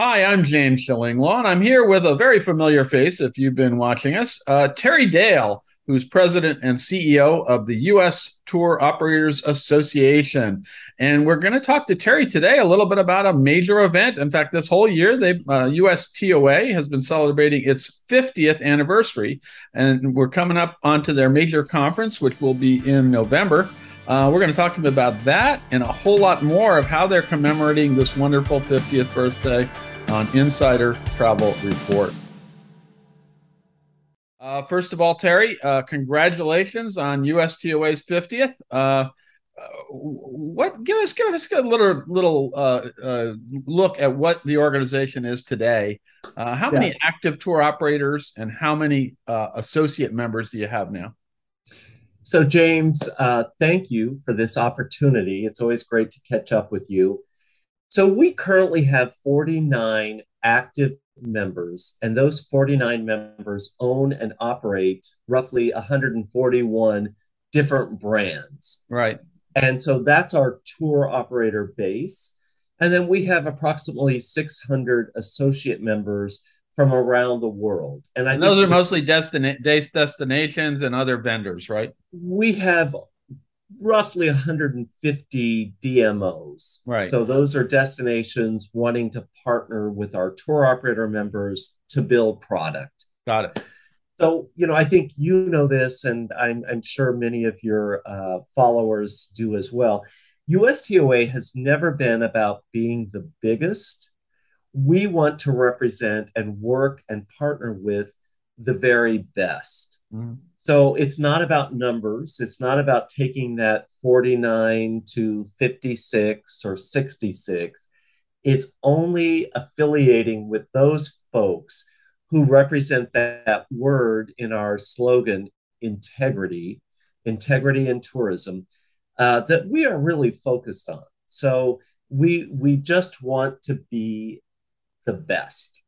Hi, I'm James Shillinglaw, and I'm here with a very familiar face if you've been watching us, uh, Terry Dale, who's president and CEO of the U.S. Tour Operators Association. And we're going to talk to Terry today a little bit about a major event. In fact, this whole year, they uh, USTOA has been celebrating its 50th anniversary, and we're coming up onto their major conference, which will be in November. Uh, we're going to talk to them about that and a whole lot more of how they're commemorating this wonderful 50th birthday on Insider Travel Report. Uh, first of all, Terry, uh, congratulations on USTOA's 50th. Uh, uh, what give us give us a little little uh, uh, look at what the organization is today. how many active tour operators and how many associate members do you have now? So, James, thank you for this opportunity. It's always great to catch up with you. So we currently have 49 active members, and those 49 members own and operate roughly 141 different brands. Right. And so that's our tour operator base. And then we have approximately 600 associate members from around the world. And I and those are mostly destina- destinations and other vendors, right? We have roughly 150 DMOs. Right. So those are destinations wanting to partner with our tour operator members to build product. Got it. So, you know, I think you know this, and I'm, I'm sure many of your uh, followers do as well. USTOA has never been about being the biggest. We want to represent and work and partner with the very best. Mm-hmm. So it's not about numbers. It's not about taking that 49 to 56 or 66. It's only affiliating with those folks who represent that, that word in our slogan, integrity, integrity in tourism, uh, that we are really focused on. So we we just want to be the best.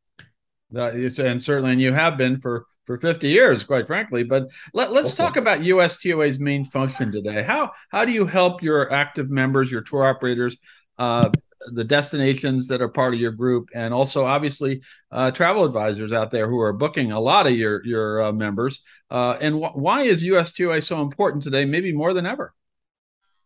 Uh, and certainly, and you have been for for 50 years, quite frankly. But let, us okay. talk about USTOA's main function today. How how do you help your active members, your tour operators, uh, the destinations that are part of your group, and also obviously uh, travel advisors out there who are booking a lot of your your uh, members? Uh, and wh- why is USTOA so important today, maybe more than ever?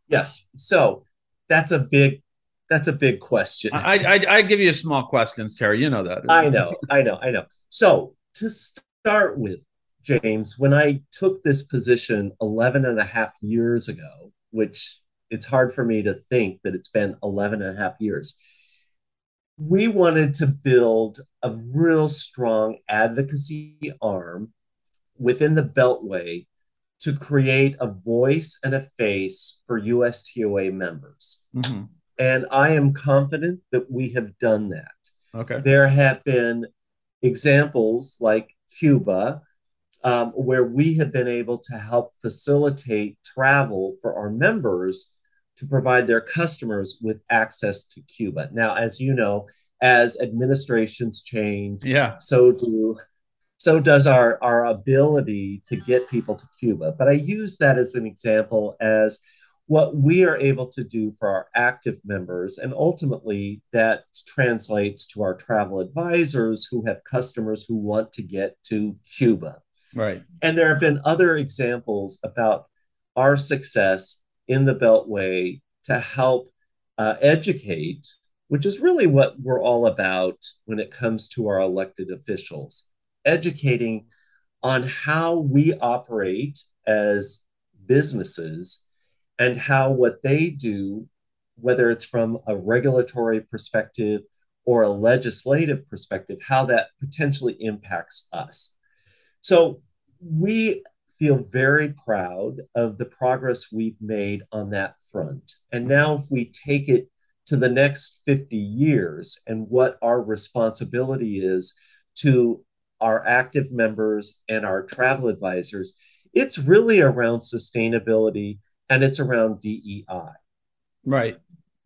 Yes. So that's a big that's a big question. I, I, I give you small questions, Terry. You know that. I know, I know, I know. So to start with, James, when I took this position 11 and a half years ago, which it's hard for me to think that it's been 11 and a half years, we wanted to build a real strong advocacy arm within the Beltway to create a voice and a face for USTOA members. Mm-hmm. And I am confident that we have done that. Okay. There have been examples like Cuba, um, where we have been able to help facilitate travel for our members to provide their customers with access to Cuba. Now, as you know, as administrations change, yeah, so do so does our our ability to get people to Cuba. But I use that as an example as what we are able to do for our active members. And ultimately, that translates to our travel advisors who have customers who want to get to Cuba. Right. And there have been other examples about our success in the Beltway to help uh, educate, which is really what we're all about when it comes to our elected officials, educating on how we operate as businesses and how what they do, whether it's from a regulatory perspective or a legislative perspective, how that potentially impacts us. So we feel very proud of the progress we've made on that front. And now, if we take it to the next 50 years and what our responsibility is to our active members and our travel advisors, it's really around sustainability and it's around DEI. Right.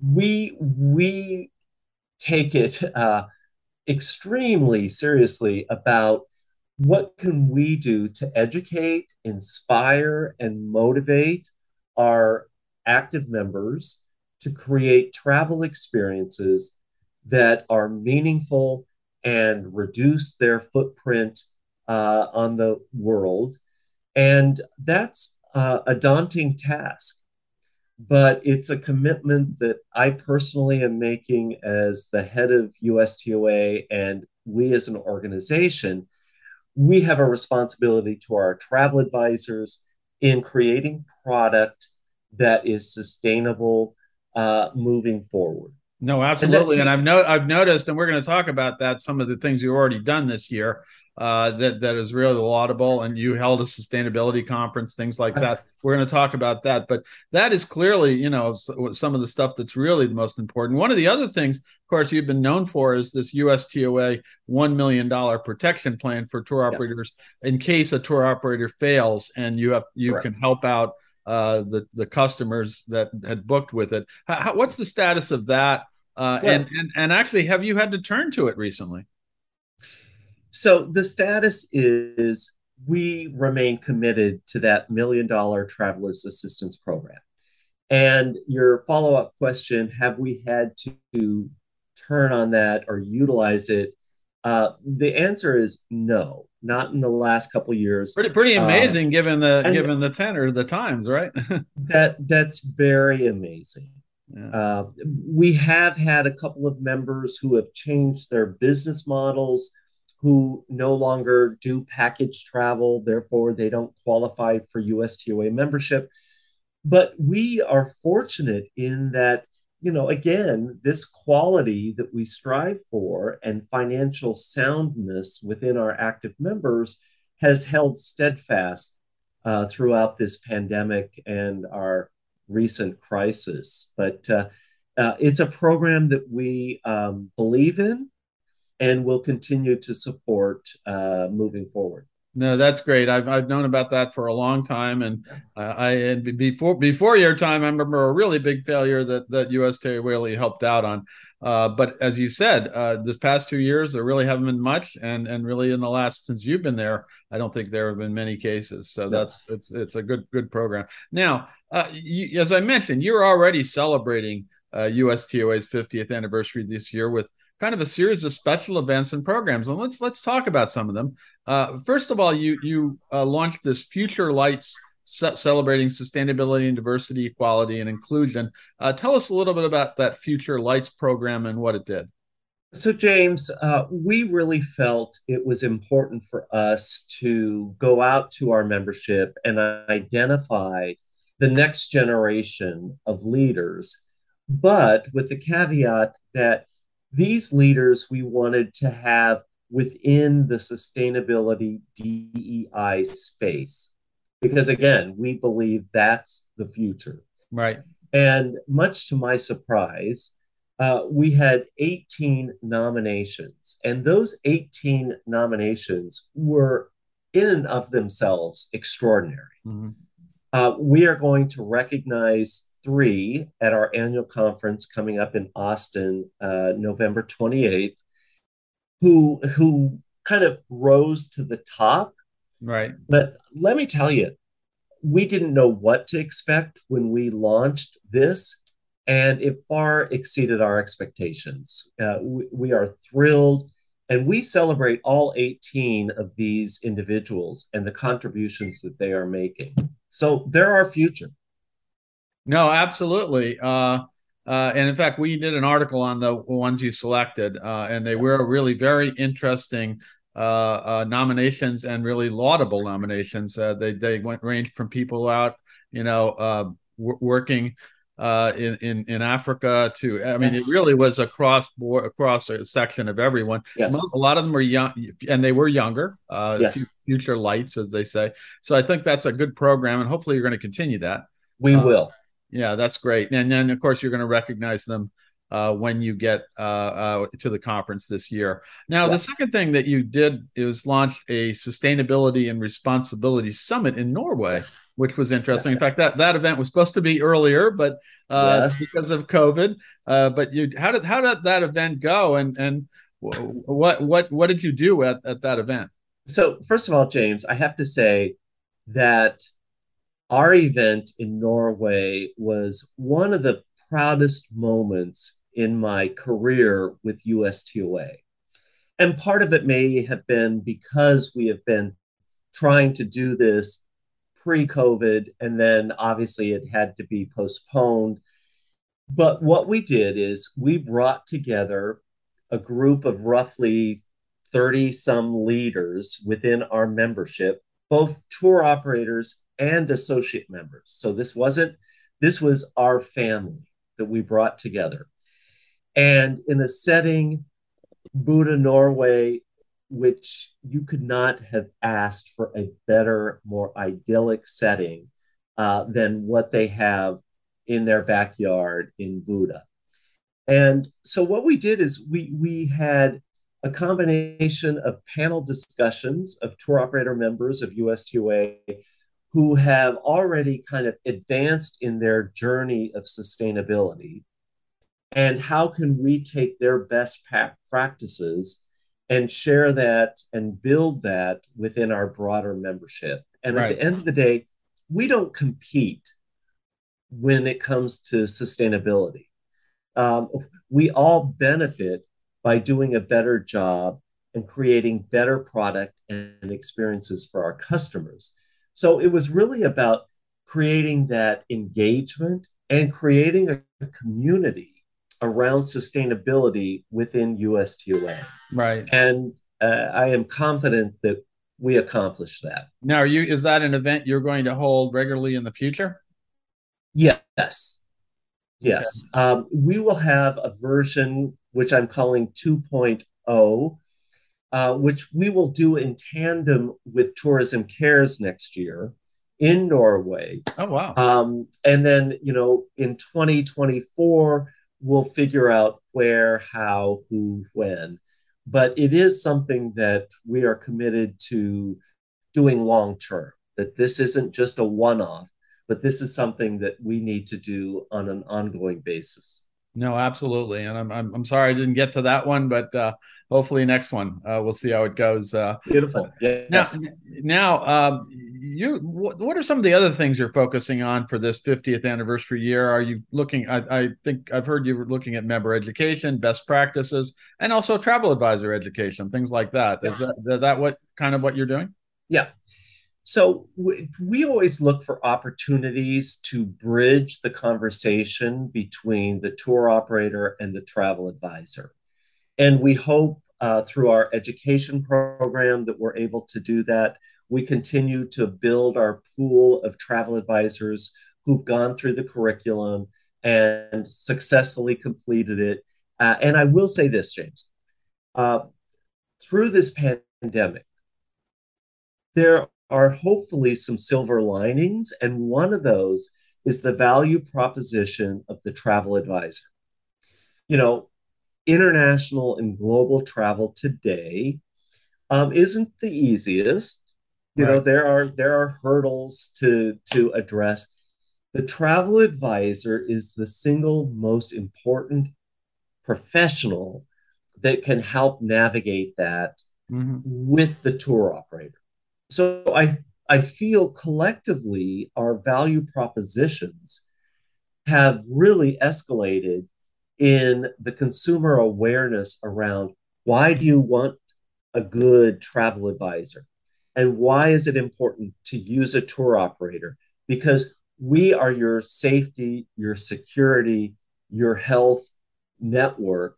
We we take it uh, extremely seriously about what can we do to educate, inspire, and motivate our active members to create travel experiences that are meaningful and reduce their footprint uh, on the world. And that's uh, a daunting task but it's a commitment that I personally am making as the head of USTOA and we as an organization. We have a responsibility to our travel advisors in creating product that is sustainable uh, moving forward. No, absolutely, and, and I've no, I've noticed, and we're going to talk about that. Some of the things you've already done this year uh, that that is really laudable. And you held a sustainability conference, things like that. We're going to talk about that, but that is clearly, you know, some of the stuff that's really the most important. One of the other things, of course, you've been known for is this USTOA one million dollar protection plan for tour operators yes. in case a tour operator fails, and you have you Correct. can help out uh, the the customers that had booked with it. How, what's the status of that? Uh, and, and and actually, have you had to turn to it recently? So the status is we remain committed to that million dollar travelers assistance program. And your follow up question have we had to turn on that or utilize it? Uh, the answer is no, not in the last couple years. Pretty pretty um, amazing um, given the given the tenor, the times, right? that that's very amazing. Yeah. Uh, we have had a couple of members who have changed their business models who no longer do package travel, therefore they don't qualify for USTOA membership. But we are fortunate in that, you know, again, this quality that we strive for and financial soundness within our active members has held steadfast uh, throughout this pandemic and our recent crisis. But uh, uh, it's a program that we um, believe in and will continue to support uh, moving forward. No, that's great. I've I've known about that for a long time, and uh, I and before before your time, I remember a really big failure that that USTA really helped out on. Uh, but as you said, uh, this past two years there really haven't been much, and and really in the last since you've been there, I don't think there have been many cases. So that's it's it's a good good program. Now, uh, you, as I mentioned, you're already celebrating USTOA's uh, 50th anniversary this year with kind of a series of special events and programs. And let's let's talk about some of them. Uh, first of all, you you uh, launched this Future Lights celebrating sustainability and diversity, equality, and inclusion. Uh, tell us a little bit about that Future Lights program and what it did. So, James, uh, we really felt it was important for us to go out to our membership and identify the next generation of leaders, but with the caveat that these leaders we wanted to have within the sustainability DEI space. Because again, we believe that's the future. Right. And much to my surprise, uh, we had 18 nominations, and those 18 nominations were in and of themselves extraordinary. Mm-hmm. Uh, we are going to recognize three at our annual conference coming up in Austin, uh, November 28th, who who kind of rose to the top. Right. But let me tell you, we didn't know what to expect when we launched this, and it far exceeded our expectations. Uh, we, we are thrilled. And we celebrate all 18 of these individuals and the contributions that they are making. So they're our future. No, absolutely. Uh, uh, and in fact, we did an article on the ones you selected, uh, and they yes. were really very interesting uh, uh, nominations and really laudable nominations. Uh, they they went ranged from people out, you know, w- working Uh, in, in in Africa too. I mean, yes. it really was across board across a section of everyone. Yes. A lot of them were young, and they were younger. Uh, yes. Future lights, as they say. So I think that's a good program, and hopefully you're going to continue that. We uh, will. Yeah, that's great. And then, of course, you're going to recognize them uh, when you get uh, uh, to the conference this year. Now, yeah. the second thing that you did is launch a sustainability and responsibility summit in Norway, yes. which was interesting. Yes. In fact, that, that event was supposed to be earlier, but uh, because of COVID. Uh, but you, how did how did that event go? And and what what what did you do at, at that event? So first of all, James, I have to say that our event in Norway was one of the proudest moments in my career with USTOA. And part of it may have been because we have been trying to do this pre COVID, and then obviously it had to be postponed. But what we did is we brought together a group of roughly 30 some leaders within our membership, both tour operators and associate members. So this wasn't, this was our family that we brought together. And in a setting, Bodø Norway, which you could not have asked for a better, more idyllic setting uh, than what they have in their backyard in Bodø. And so what we did is we we had a combination of panel discussions of tour operator members of USTOA who have already kind of advanced in their journey of sustainability and how can we take their best practices and share that and build that within our broader membership and right. at the end of the day we don't compete when it comes to sustainability um, we all benefit by doing a better job and creating better product and experiences for our customers. So it was really about creating that engagement and creating a, community around sustainability within USTOA. Right. And uh, I am confident that we accomplished that. Now, are you is that an event you're going to hold regularly in the future? Yes. Yes. Okay. Um, we will have a version which I'm calling 2.0, uh, which we will do in tandem with Tourism Cares next year in Norway. Oh, wow. Um, and then, you know, in 2024, we'll figure out where, how, who, when. But it is something that we are committed to doing long term, that this isn't just a one off but this is something that we need to do on an ongoing basis. No, absolutely, and I'm I'm, I'm sorry I didn't get to that one, but uh, hopefully next one uh, we'll see how it goes. Uh, Beautiful. Yes. Now, now um, you what, what are some of the other things you're focusing on for this 50th anniversary year? Are you looking? I, I think I've heard you were looking at member education, best practices, and also travel advisor education, things like that. Is that is that what kind of what you're doing? Yeah. So we, we always look for opportunities to bridge the conversation between the tour operator and the travel advisor. And we hope uh, through our education program that we're able to do that. We continue to build our pool of travel advisors who've gone through the curriculum and successfully completed it. Uh, and I will say this, James, uh, through this pandemic, there are hopefully some silver linings. And one of those is the value proposition of the travel advisor. You know, international and global travel today um, isn't the easiest. You right. know, there are there are hurdles to to address. The travel advisor is the single most important professional that can help navigate that mm-hmm. with the tour operator so I I feel collectively our value propositions have really escalated in the consumer awareness around why do you want a good travel advisor and why is it important to use a tour operator because we are your safety your security your health network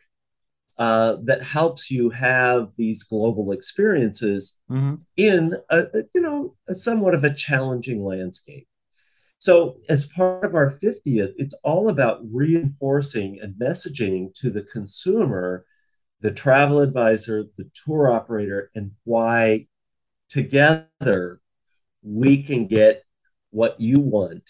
uh, that helps you have these global experiences mm-hmm. in a, a, you know a somewhat of a challenging landscape. So, as part of our 50th, it's all about reinforcing and messaging to the consumer, the travel advisor, the tour operator, and why together we can get what you want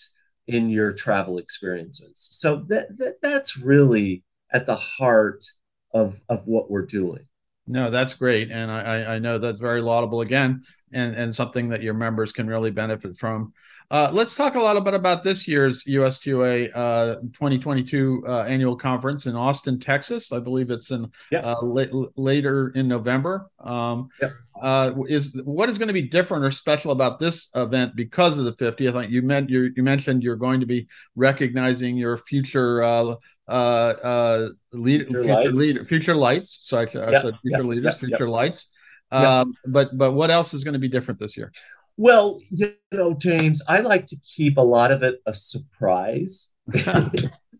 in your travel experiences. So that, that that's really at the heart of of what we're doing. No, that's great, and I I know that's very laudable again, and and something that your members can really benefit from. Uh, let's talk a little bit about this year's USTOA uh, 2022 uh, annual conference in Austin, Texas. I believe it's in. Uh, later in November. Um. Uh, is what is going to be different or special about this event because of the 50th? You, meant, you mentioned you're going to be recognizing your future uh, future, future, future lights. So I, I yep, said future leaders, future lights. Um, but but what else is going to be different this year? Well, you know, James, I like to keep a lot of it a surprise.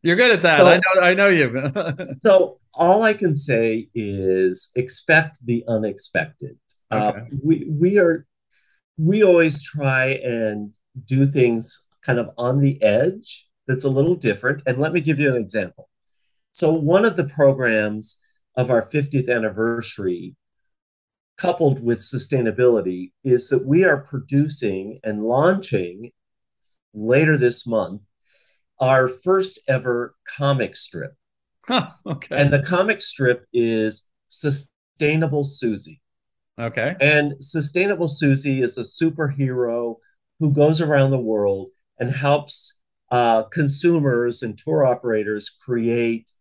You're good at that. So, I know. I know you. so all I can say is expect the unexpected. Uh, okay. Uh, we we are we always try and do things kind of on the edge that's a little different. And let me give you an example. So one of the programs of our 50th anniversary coupled with sustainability is that we are producing and launching later this month our first ever comic strip. Huh, okay. And the comic strip is Sustainable Susie. Okay. And Sustainable Susie is a superhero who goes around the world and helps uh, consumers and tour operators create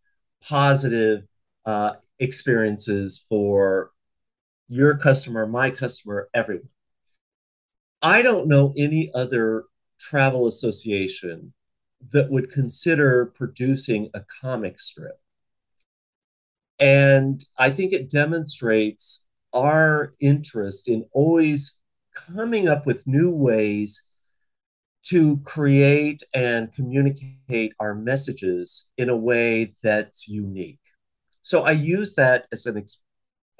positive uh, experiences for your customer, my customer, everyone. I don't know any other travel association that would consider producing a comic strip. And I think it demonstrates our interest in always coming up with new ways to create and communicate our messages in a way that's unique. So I use that as an ex-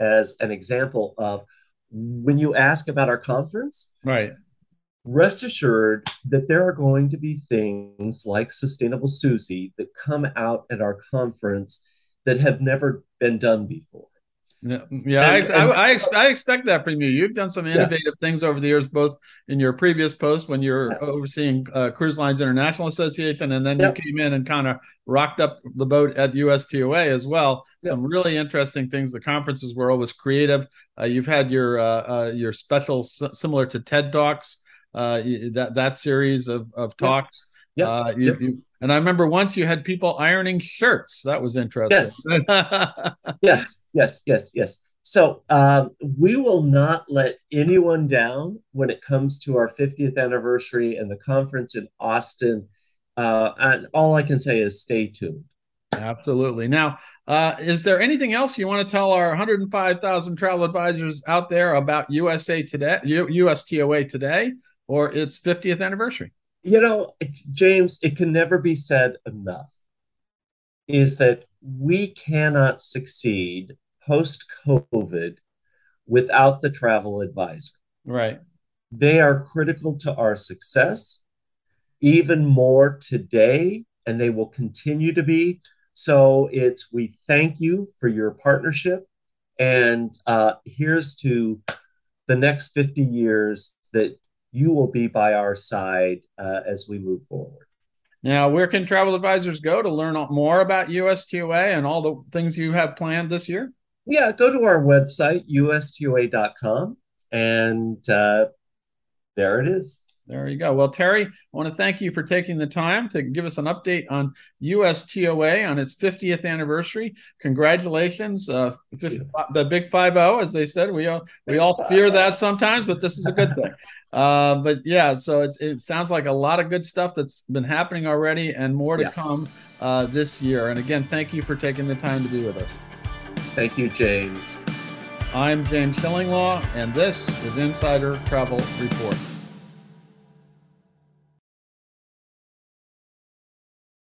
as an example of when you ask about our conference, right? Rest assured that there are going to be things like Sustainable Susie that come out at our conference that have never been done before. Yeah, yeah and, I, and, I, I, I, expect that from you. You've done some innovative yeah. things over the years, both in your previous post when you're overseeing uh, Cruise Lines International Association, and then you came in and kind of rocked up the boat at USTOA as well. Some really interesting things. The conferences were always creative. Uh, you've had your uh, uh your special similar to TED Talks, uh, that that series of of talks. Yeah. Uh, you, you, and I remember once you had people ironing shirts. That was interesting. Yes. yes. Yes. Yes. Yes. So um, we will not let anyone down when it comes to our 50th anniversary and the conference in Austin. Uh, and all I can say is stay tuned. Absolutely. Now, uh, is there anything else you want to tell our 105,000 travel advisors out there about USA today, USTOA today, or its 50th anniversary? you know, James, it can never be said enough is that we cannot succeed post COVID without the travel advisor. Right. They are critical to our success, even more today, and they will continue to be. So it's we thank you for your partnership, and uh, here's to the next 50 years that you will be by our side uh, as we move forward. Now, where can travel advisors go to learn more about USTOA and all the things you have planned this year? Yeah, go to our website, ustoa.com, and uh, there it is. There you go. Well, Terry, I want to thank you for taking the time to give us an update on USTOA on its 50th anniversary. Congratulations, uh, 50, the big 5-0, as they said. We all we all fear that sometimes, but this is a good thing. Uh, but yeah, so it, it sounds like a lot of good stuff that's been happening already, and more to yeah. come uh, this year. And again, thank you for taking the time to be with us. Thank you, James. I'm James Shillinglaw, and this is Insider Travel Report.